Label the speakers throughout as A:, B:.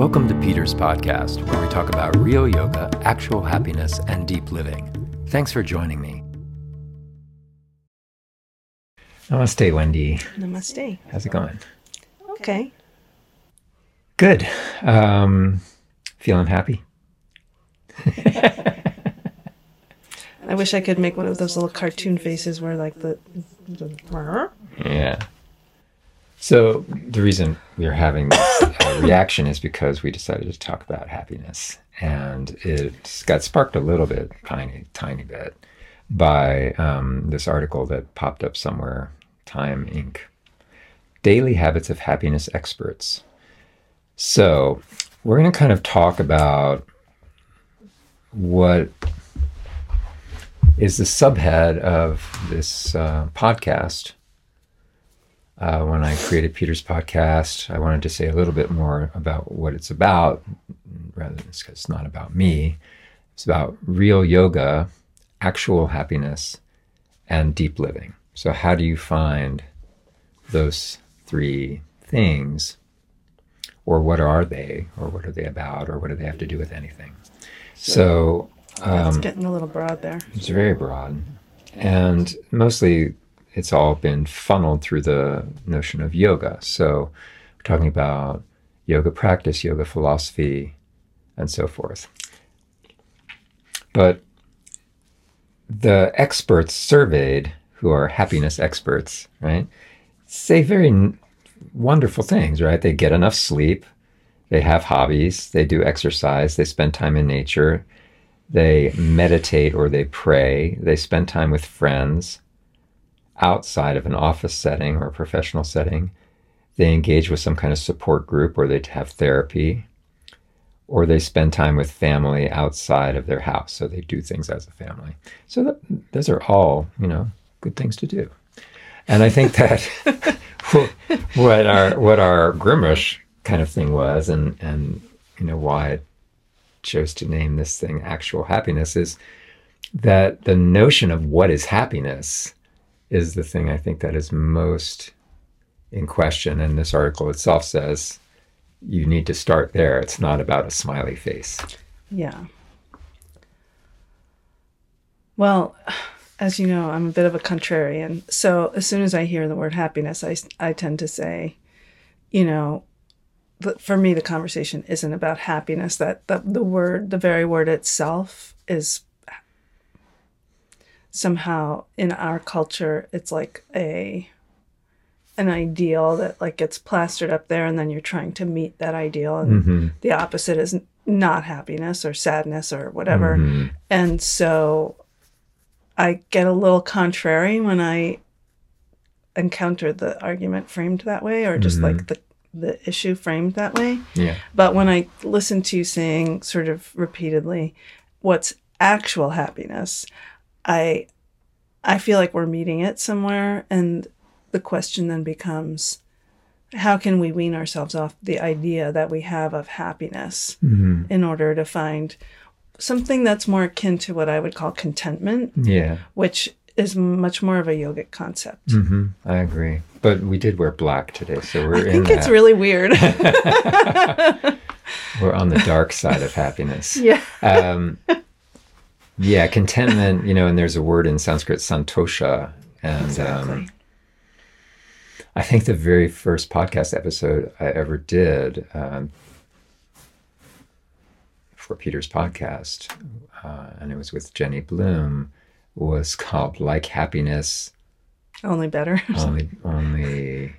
A: Welcome to Peter's podcast, where we talk about real yoga, actual happiness, and deep living. Thanks for joining me. Namaste, Wendy.
B: Namaste.
A: How's it going?
B: Okay.
A: Good. Um, feeling happy?
B: I wish I could make one of those little cartoon faces where, like, the. the
A: Yeah. So the reason we're having this uh, reaction is because we decided to talk about happiness, and it got sparked a little bit, tiny, tiny bit, by um, this article that popped up somewhere, Time Inc. Daily Habits of Happiness Experts. So we're going to kind of talk about what is the subhead of this uh, podcast uh, when I created Peter's podcast, I wanted to say a little bit more about what it's about, rather than because it's not about me. It's about real yoga, actual happiness, and deep living. So, how do you find those three things? Or what are they? Or what are they about? Or what do they have to do with anything? So,
B: um, it's getting a little broad there.
A: It's very broad. And mostly it's all been funneled through the notion of yoga. So we're talking about yoga practice, yoga philosophy, and so forth. But the experts surveyed, who are happiness experts, right, say very wonderful things, right? They get enough sleep, they have hobbies, they do exercise, they spend time in nature, they meditate or they pray, they spend time with friends, outside of an office setting or a professional setting. They engage with some kind of support group or they have therapy or they spend time with family outside of their house. So they do things as a family. So that, those are all, you know, good things to do. And I think that what our what our Grimish kind of thing was, and and you know why I chose to name this thing actual happiness is that the notion of what is happiness is the thing I think that is most in question. And this article itself says you need to start there. It's not about a smiley face.
B: Yeah. Well, as you know, I'm a bit of a contrarian. So as soon as I hear the word happiness, I, I tend to say, you know, for me, the conversation isn't about happiness. That the, the word, the very word itself, is somehow in our culture it's like a an ideal that like gets plastered up there and then you're trying to meet that ideal and mm-hmm. the opposite is not happiness or sadness or whatever mm-hmm. and so i get a little contrary when i encounter the argument framed that way or just mm-hmm. like the the issue framed that way
A: yeah
B: but when i listen to you saying sort of repeatedly what's actual happiness I I feel like we're meeting it somewhere and the question then becomes how can we wean ourselves off the idea that we have of happiness mm-hmm. in order to find something that's more akin to what I would call contentment.
A: Yeah.
B: Which is much more of a yogic concept.
A: Mm-hmm. I agree. But we did wear black today, so we're
B: I think it's really weird.
A: we're on the dark side of happiness.
B: Yeah. Um,
A: yeah, contentment, you know, and there's a word in Sanskrit, santosha. And
B: exactly. um,
A: I think the very first podcast episode I ever did um, for Peter's podcast, uh, and it was with Jenny Bloom, was called Like Happiness.
B: Only better.
A: only, only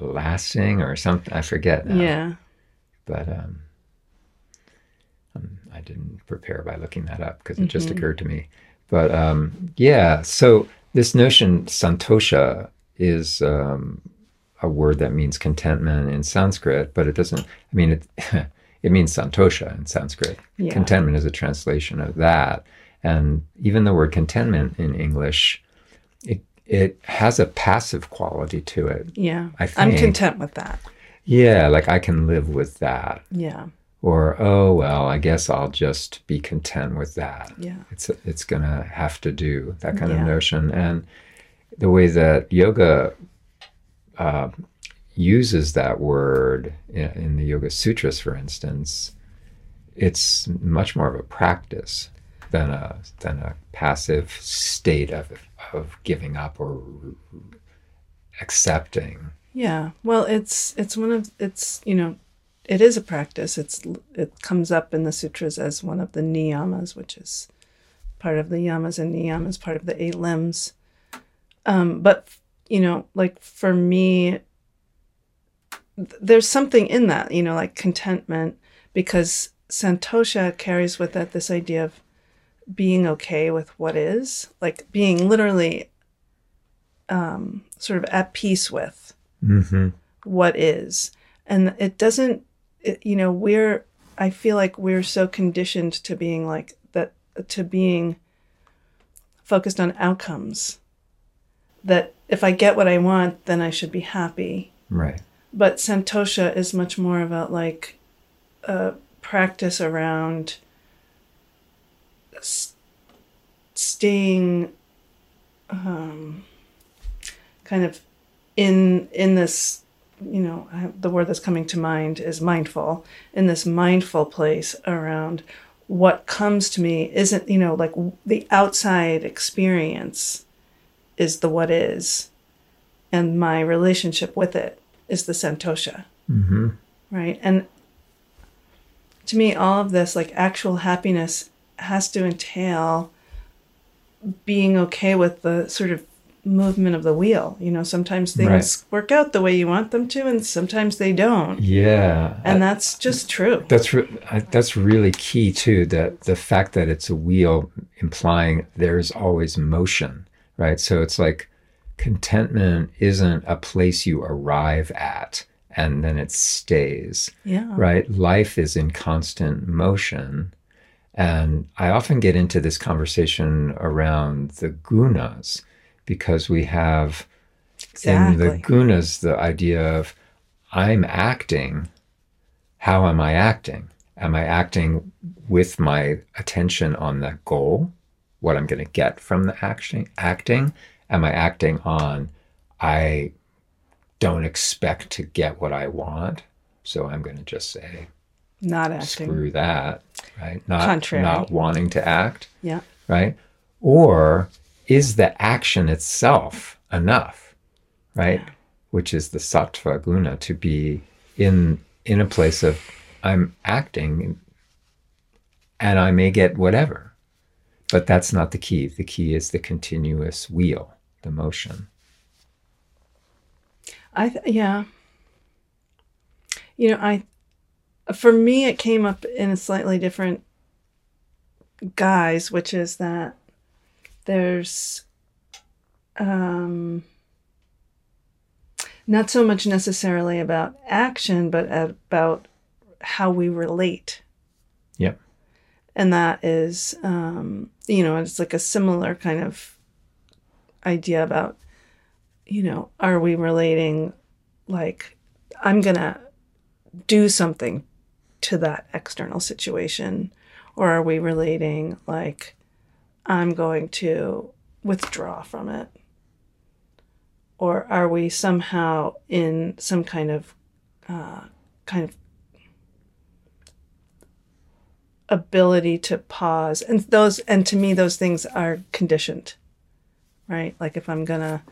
A: lasting or something. I forget now.
B: Yeah.
A: But um, um, I didn't prepare by looking that up because it mm-hmm. just occurred to me. But um, yeah, so this notion, santosha, is um, a word that means contentment in Sanskrit, but it doesn't, I mean, it, it means santosha in Sanskrit. Yeah. Contentment is a translation of that. And even the word contentment in English, it, it has a passive quality to it.
B: Yeah. I think. I'm content with that.
A: Yeah, like I can live with that.
B: Yeah
A: or oh well i guess i'll just be content with that
B: yeah
A: it's it's gonna have to do that kind yeah. of notion and the way that yoga uh, uses that word in, in the Yoga Sutras, for instance, it's much more of a practice than a than a passive state of of giving up or accepting.
B: Yeah. Well, it's it's one of it's you know, it is a practice. It's it comes up in the sutras as one of the niyamas, which is part of the yamas and niyamas, part of the eight limbs. Um, but you know, like for me, th- there's something in that, you know, like contentment, because santosha carries with it this idea of being okay with what is, like being literally um, sort of at peace with
A: Mm-hmm.
B: what is. And it doesn't, you know, we're, I feel like we're so conditioned to being like that, to being focused on outcomes that if I get what I want, then I should be happy.
A: Right.
B: But Santosha is much more about like a practice around s- staying um, kind of in in this you know the word that's coming to mind is mindful in this mindful place around what comes to me isn't you know like the outside experience is the what is and my relationship with it is the santosha
A: Mm-hmm.
B: right and to me all of this like actual happiness has to entail being okay with the sort of movement of the wheel you know sometimes things
A: Right.
B: work out the way you want them to and sometimes they don't
A: Yeah.
B: and that's just true
A: That's re- I, that's really key too. That the fact that it's a wheel implying there's always motion, right? So it's like contentment isn't a place you arrive at and then it stays,
B: yeah
A: right? Life is in constant motion, and I often get into this conversation around the gunas because we have in the gunas the idea of I'm acting. How am I acting? Am I acting with my attention on the goal, what I'm going to get from the action, acting? Am I acting on I don't expect to get what I want, so I'm going to just say
B: not acting
A: screw that, right? Not
B: Contrary.
A: not wanting to act
B: yeah
A: right? Or is the action itself enough, right? Which is the sattva guna to be in in a place of I'm acting and I may get whatever. But that's not the key. The key is the continuous wheel, the motion.
B: I th- yeah. You know, I for me it came up in a slightly different guise, which is that there's um not so much necessarily about action, but about how we relate.
A: Yep.
B: And that is, um, you know, it's like a similar kind of idea about, you know, are we relating like, I'm going to do something to that external situation? Or are we relating like, I'm going to withdraw from it? Or are we somehow in some kind of, uh, kind of ability to pause and those and to me those things are conditioned right like if i'm gonna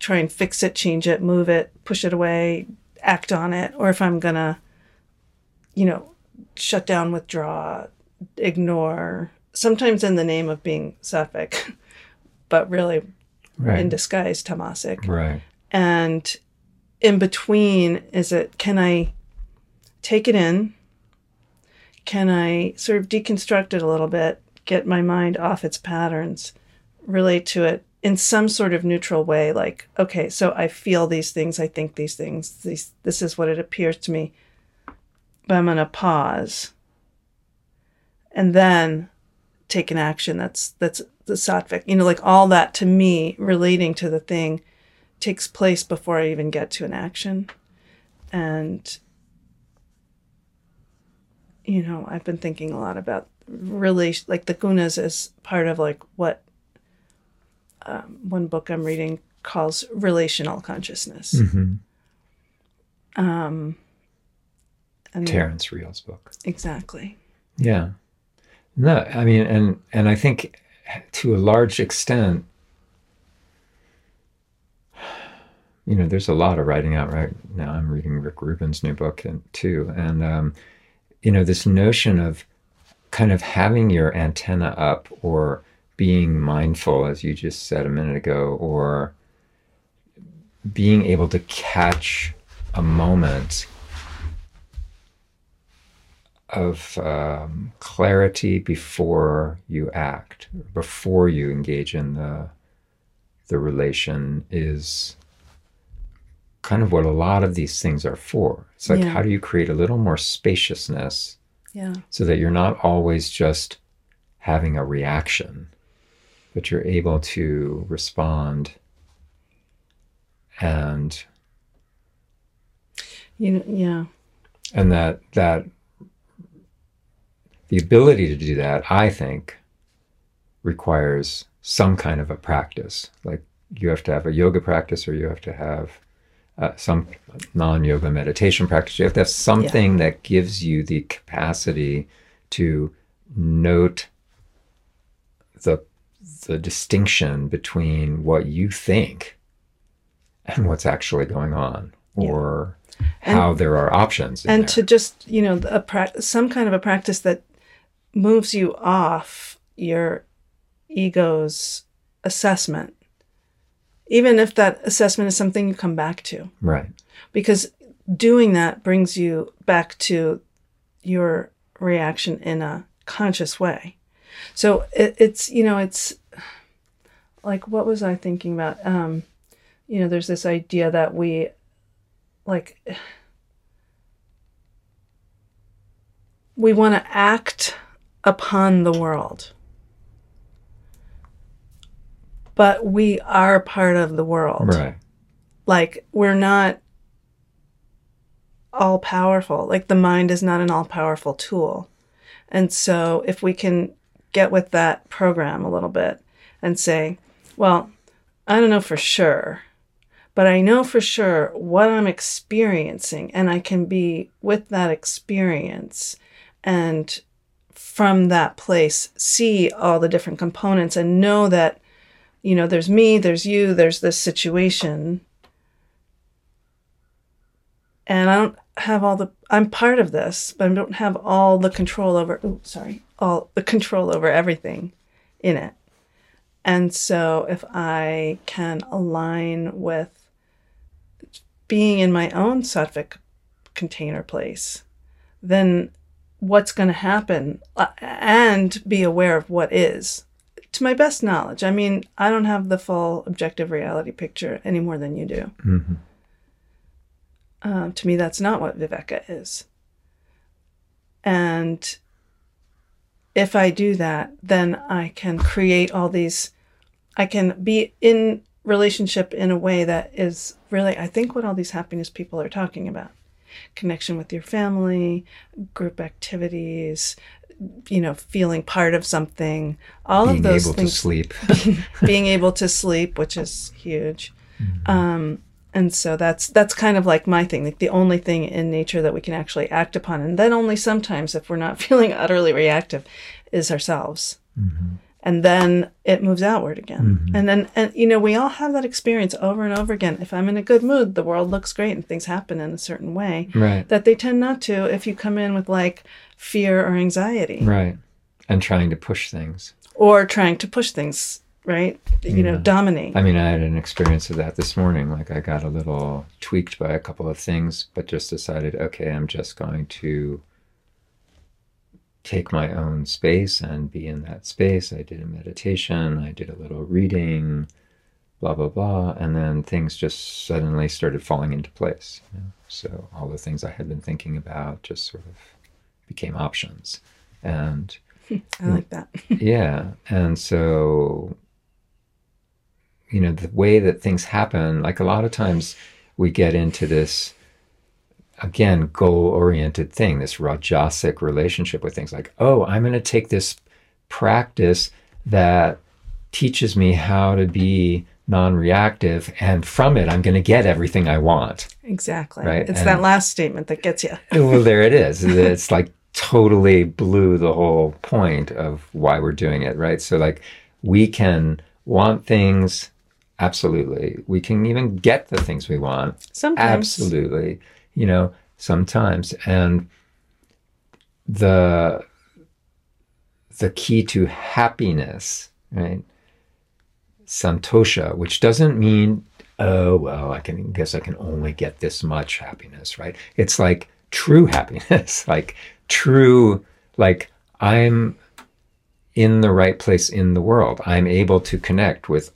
B: try and fix it change it move it push it away act on it or if i'm gonna you know shut down withdraw ignore sometimes in the name of being sattvic but really in disguise tamasic.
A: Right.
B: and in between is it can i take it in? Can i sort of deconstruct it a little bit get my mind off its patterns relate to it in some sort of neutral way like okay so i feel these things i think these things these this is what it appears to me but i'm going to pause. And then take an action that's that's the sattvic you know like all that to me relating to the thing takes place before I even get to an action. And, you know, I've been thinking a lot about really like the gunas as part of like what um, one book I'm reading calls relational consciousness.
A: Mhm.
B: Um, and
A: Terrence Real's book.
B: exactly.
A: Yeah. No, I mean, and and I think to a large extent, you know, there's a lot of writing out right now. I'm reading Rick Rubin's new book and too, and um, you know, this notion of kind of having your antenna up or being mindful, as you just said a minute ago, or being able to catch a moment of um, clarity before you act, before you engage in the the relation is kind of what a lot of these things are for. It's like
B: Yeah.
A: how do you create a little more spaciousness
B: Yeah.
A: so that you're not always just having a reaction, but you're able to respond and
B: You know, yeah.
A: and that that the ability to do that i think requires some kind of a practice like you have to have a yoga practice or you have to have uh, some non-yoga meditation practice you have to have something that gives you the capacity to note the the distinction between what you think and what's actually going on
B: Yeah.
A: or how there are options
B: and
A: there.
B: to just you know a pra- some kind of a practice that moves you off your ego's assessment even if that assessment is something you come back to.
A: Right.
B: Because doing that brings you back to your reaction in a conscious way. So it, it's you know it's like what was i thinking about? Um you know there's this idea that we like we want to act upon the world. But we are part of the world.
A: Right.
B: Like we're not all powerful. Like the mind is not an all powerful tool. And so if we can get with that program a little bit and say well i don't know for sure but i know for sure what i'm experiencing and i can be with that experience and from that place see all the different components and know that you know there's me there's you there's this situation and I don't have all the I'm part of this, but I don't have all the control over sorry, all the control over everything in it. And so if I can align with being in my own sattvic container place, then what's going to happen uh, and be aware of what is to my best knowledge. I mean, I don't have the full objective reality picture any more than you do.
A: hmm
B: Um, to me, that's not what Viveka is. And if I do that, then I can create all these, I can be in relationship in a way that is really, I think, what all these happiness people are talking about connection with your family, group activities, you know, feeling part of something, all
A: being
B: of those
A: able
B: things.
A: to sleep.
B: Being able to sleep, which is huge. Um, and so that's that's kind of like my thing, like the only thing in nature that we can actually act upon, and then only sometimes if we're not feeling utterly reactive, is ourselves. And then it moves outward again. Mm-hmm. And then, and you know, we all have that experience over and over again. If I'm in a good mood, the world looks great and things happen in a certain way
A: right
B: that they tend not to if you come in with like fear or anxiety
A: right and trying to push things
B: or trying to push things, right? You know,
A: mm-hmm.
B: dominate.
A: i mean i had an experience of that this morning like i got a little tweaked by a couple of things but just decided okay i'm just going to take my own space and be in that space i did a meditation i did a little reading blah blah blah and then things just suddenly started falling into place you know? so all the things i had been thinking about just sort of became options and
B: I like that.
A: yeah and so you know the way that things happen like a lot of times we get into this again goal oriented thing this rajasic relationship with things like oh i'm going to take this practice that teaches me how to be non-reactive and from it i'm going to get everything i want.
B: Exactly.
A: Right,
B: It's
A: and-
B: that last statement that gets you.
A: well there it is. It's like totally blew the whole point of why we're doing it right? So like we can want things absolutely. We can even get the things we want.
B: Sometimes.
A: absolutely you know sometimes. And the the key to happiness right santosha which doesn't mean oh well i can guess i can only get this much happiness right? It's like true happiness like true like i'm in the right place in the world. I'm able to connect with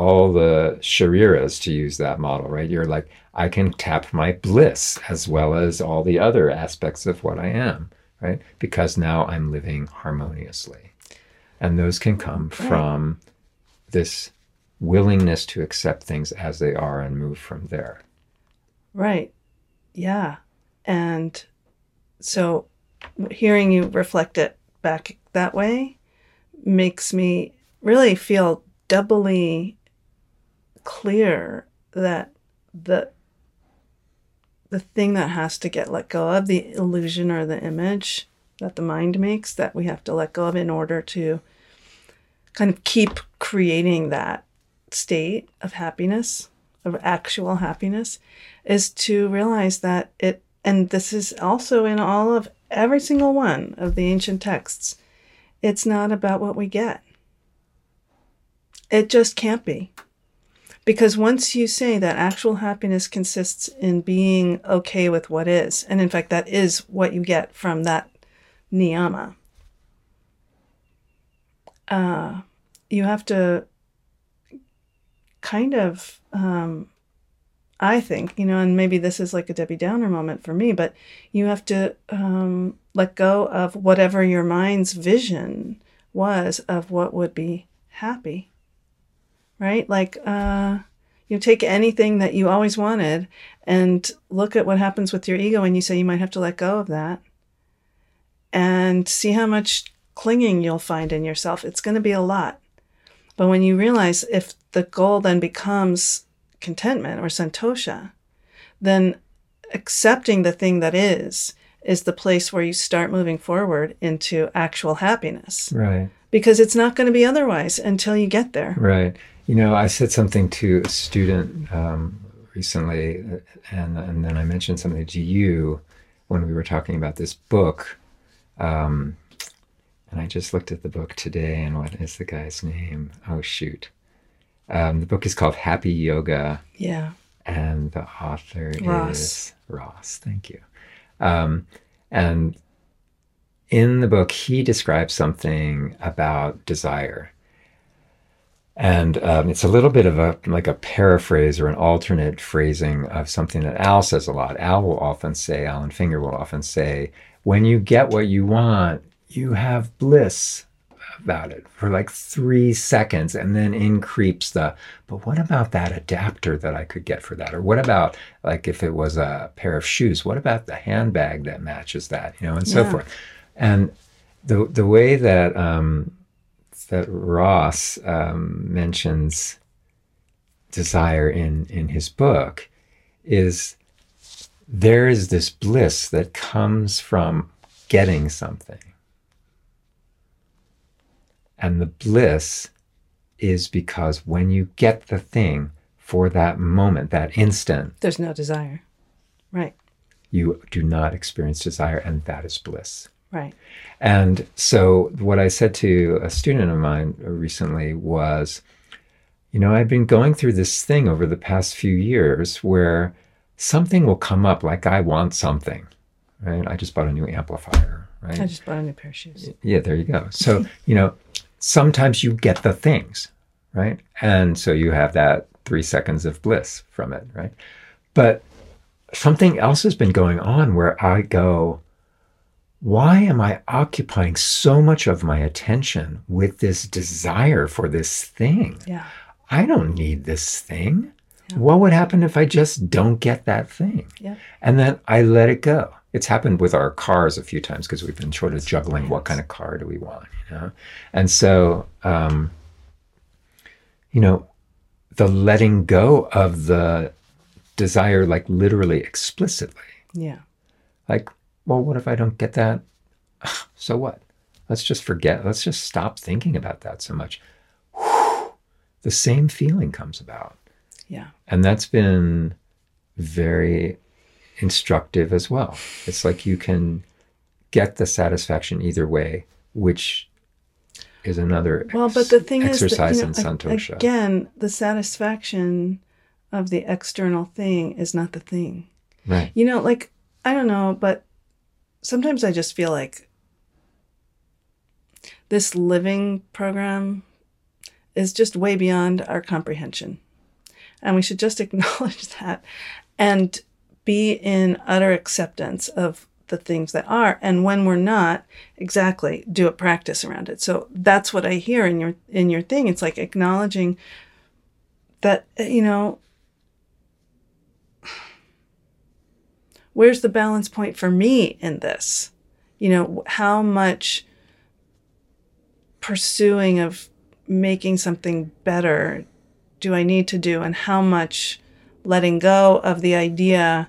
A: all the shariras to use that model right? You're like i can tap my bliss as well as all the other aspects of what i am right? Because now i'm living harmoniously. And those can come from this willingness to accept things as they are and move from there.
B: Right. Yeah. And so hearing you reflect it back that way makes me really feel doubly clear that the the thing that has to get let go of the illusion or the image that the mind makes that we have to let go of in order to kind of keep creating that state of happiness of actual happiness is to realize that it and this is also in all of every single one of the ancient texts it's not about what we get. It just can't be because once you say that actual happiness consists in being okay with what is and in fact that is what you get from that niyama uh, you have to kind of um, I think, you know, and maybe this is like a Debbie Downer moment for me, but you have to um, let go of whatever your mind's vision was of what would be happy, right? Like, uh, you take anything that you always wanted and look at what happens with your ego, and you say you might have to let go of that and see how much clinging you'll find in yourself. It's going to be a lot. But when you realize if the goal then becomes contentment or santosha, then accepting the thing that is is the place where you start moving forward into actual happiness
A: right
B: because it's not going to be otherwise until you get there.
A: Right. You know, I said something to a student um, recently, uh, and and then I mentioned something to you when we were talking about this book. Um, and I just looked at the book today, and what is the guy's name? Oh shoot! Um, the book is called Happy Yoga,
B: Yeah.
A: and the author
B: Ross.
A: is Ross. Thank you. Um, and in the book, he describes something about desire. And um, it's a little bit of a like a paraphrase or an alternate phrasing of something that Al says a lot. Al will often say, Alan Finger will often say, when you get what you want, you have bliss about it for like three seconds and then in creeps the but what about that adapter that i could get for that or what about like if it was a pair of shoes what about the handbag that matches that you know and so
B: Yeah.
A: forth and the the way that um that ross um mentions desire in in his book is there is this bliss that comes from getting something and the bliss is because when you get the thing for that moment, that instant,
B: There's no desire. Right.
A: you do not experience desire, and that is bliss.
B: Right.
A: And so, what I said to a student of mine recently was, you know, I've been going through this thing over the past few years where something will come up like I want something, right? I just bought a new amplifier, right?
B: I just bought a new pair of shoes.
A: Yeah, there you go. So, you know, sometimes you get the things, right? And so you have that three seconds of bliss from it, right? But something else has been going on where I go, why am I occupying so much of my attention with this desire for this thing?
B: Yeah.
A: I don't need this thing. What would happen if I just don't get that thing?
B: Yeah.
A: And then I let it go. It's happened with our cars a few times because we've been sort of juggling what kind of car do we want, you know? And so, um, you know, the letting go of the desire, like literally explicitly.
B: Yeah.
A: Like, well, what if I don't get that? So what? Let's just forget. Let's just stop thinking about that so much. Whew, the same feeling comes about.
B: Yeah.
A: And that's been very instructive as well. It's like you can get the satisfaction either way, which is another
B: Well, but the thing is, that,
A: exercise
B: you know,
A: in santosha.
B: again, the satisfaction of the external thing is not the thing.
A: right.
B: You know, like I don't know, but sometimes I just feel like this living program is just way beyond our comprehension. And we should just acknowledge that and be in utter acceptance of the things that are. And when we're not, exactly, do a practice around it. So that's what I hear in your in your thing. It's like acknowledging that, you know, where's the balance point for me in this? You know, how much pursuing of making something better do I need to do, and how much letting go of the idea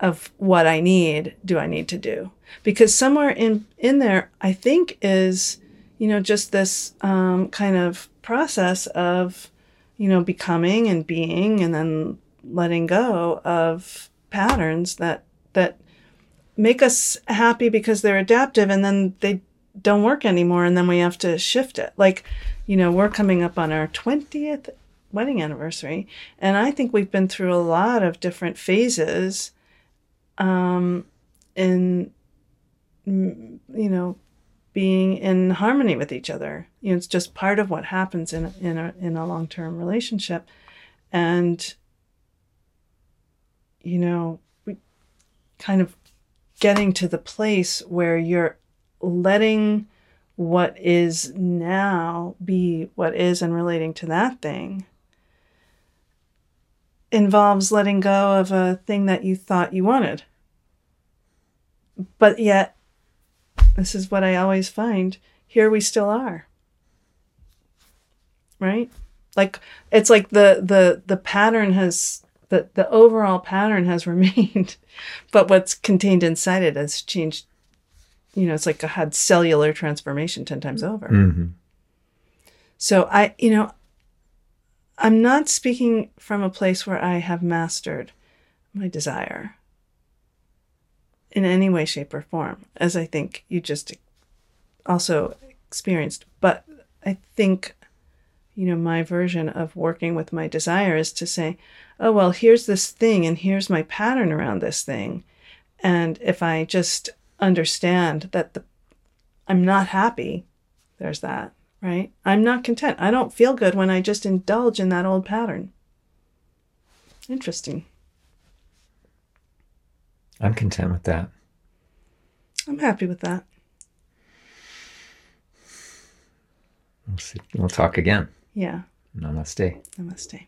B: of what I need do I need to do? Because somewhere in in there, I think is you know just this um, kind of process of you know becoming and being, and then letting go of patterns that that make us happy because they're adaptive and then they don't work anymore and then we have to shift it. Like you know we're coming up on our 20th wedding anniversary and i think we've been through a lot of different phases um in mm, you know being in harmony with each other. You know it's just part of what happens in in a in a long-term relationship. And you know kind of getting to the place where you're letting what is now be what is and relating to that thing involves letting go of a thing that you thought you wanted. But yet, this is what I always find here we still are. Right? Like it's like the the the pattern has the the overall pattern has remained, but what's contained inside it has changed you know, it's like I had cellular transformation 10 times over.
A: hmm
B: So I, you know, I'm not speaking from a place where I have mastered my desire in any way, shape, or form, as I think you just also experienced. But I think, you know, my version of working with my desire is to say, oh, well, here's this thing, and here's my pattern around this thing. And if I just understand that the, I'm not happy, there's that, right? I'm not content. I don't feel good when I just indulge in that old pattern. Interesting.
A: I'm content with that.
B: I'm happy with that.
A: We'll, see. we'll talk again.
B: Yeah.
A: Namaste.
B: Namaste.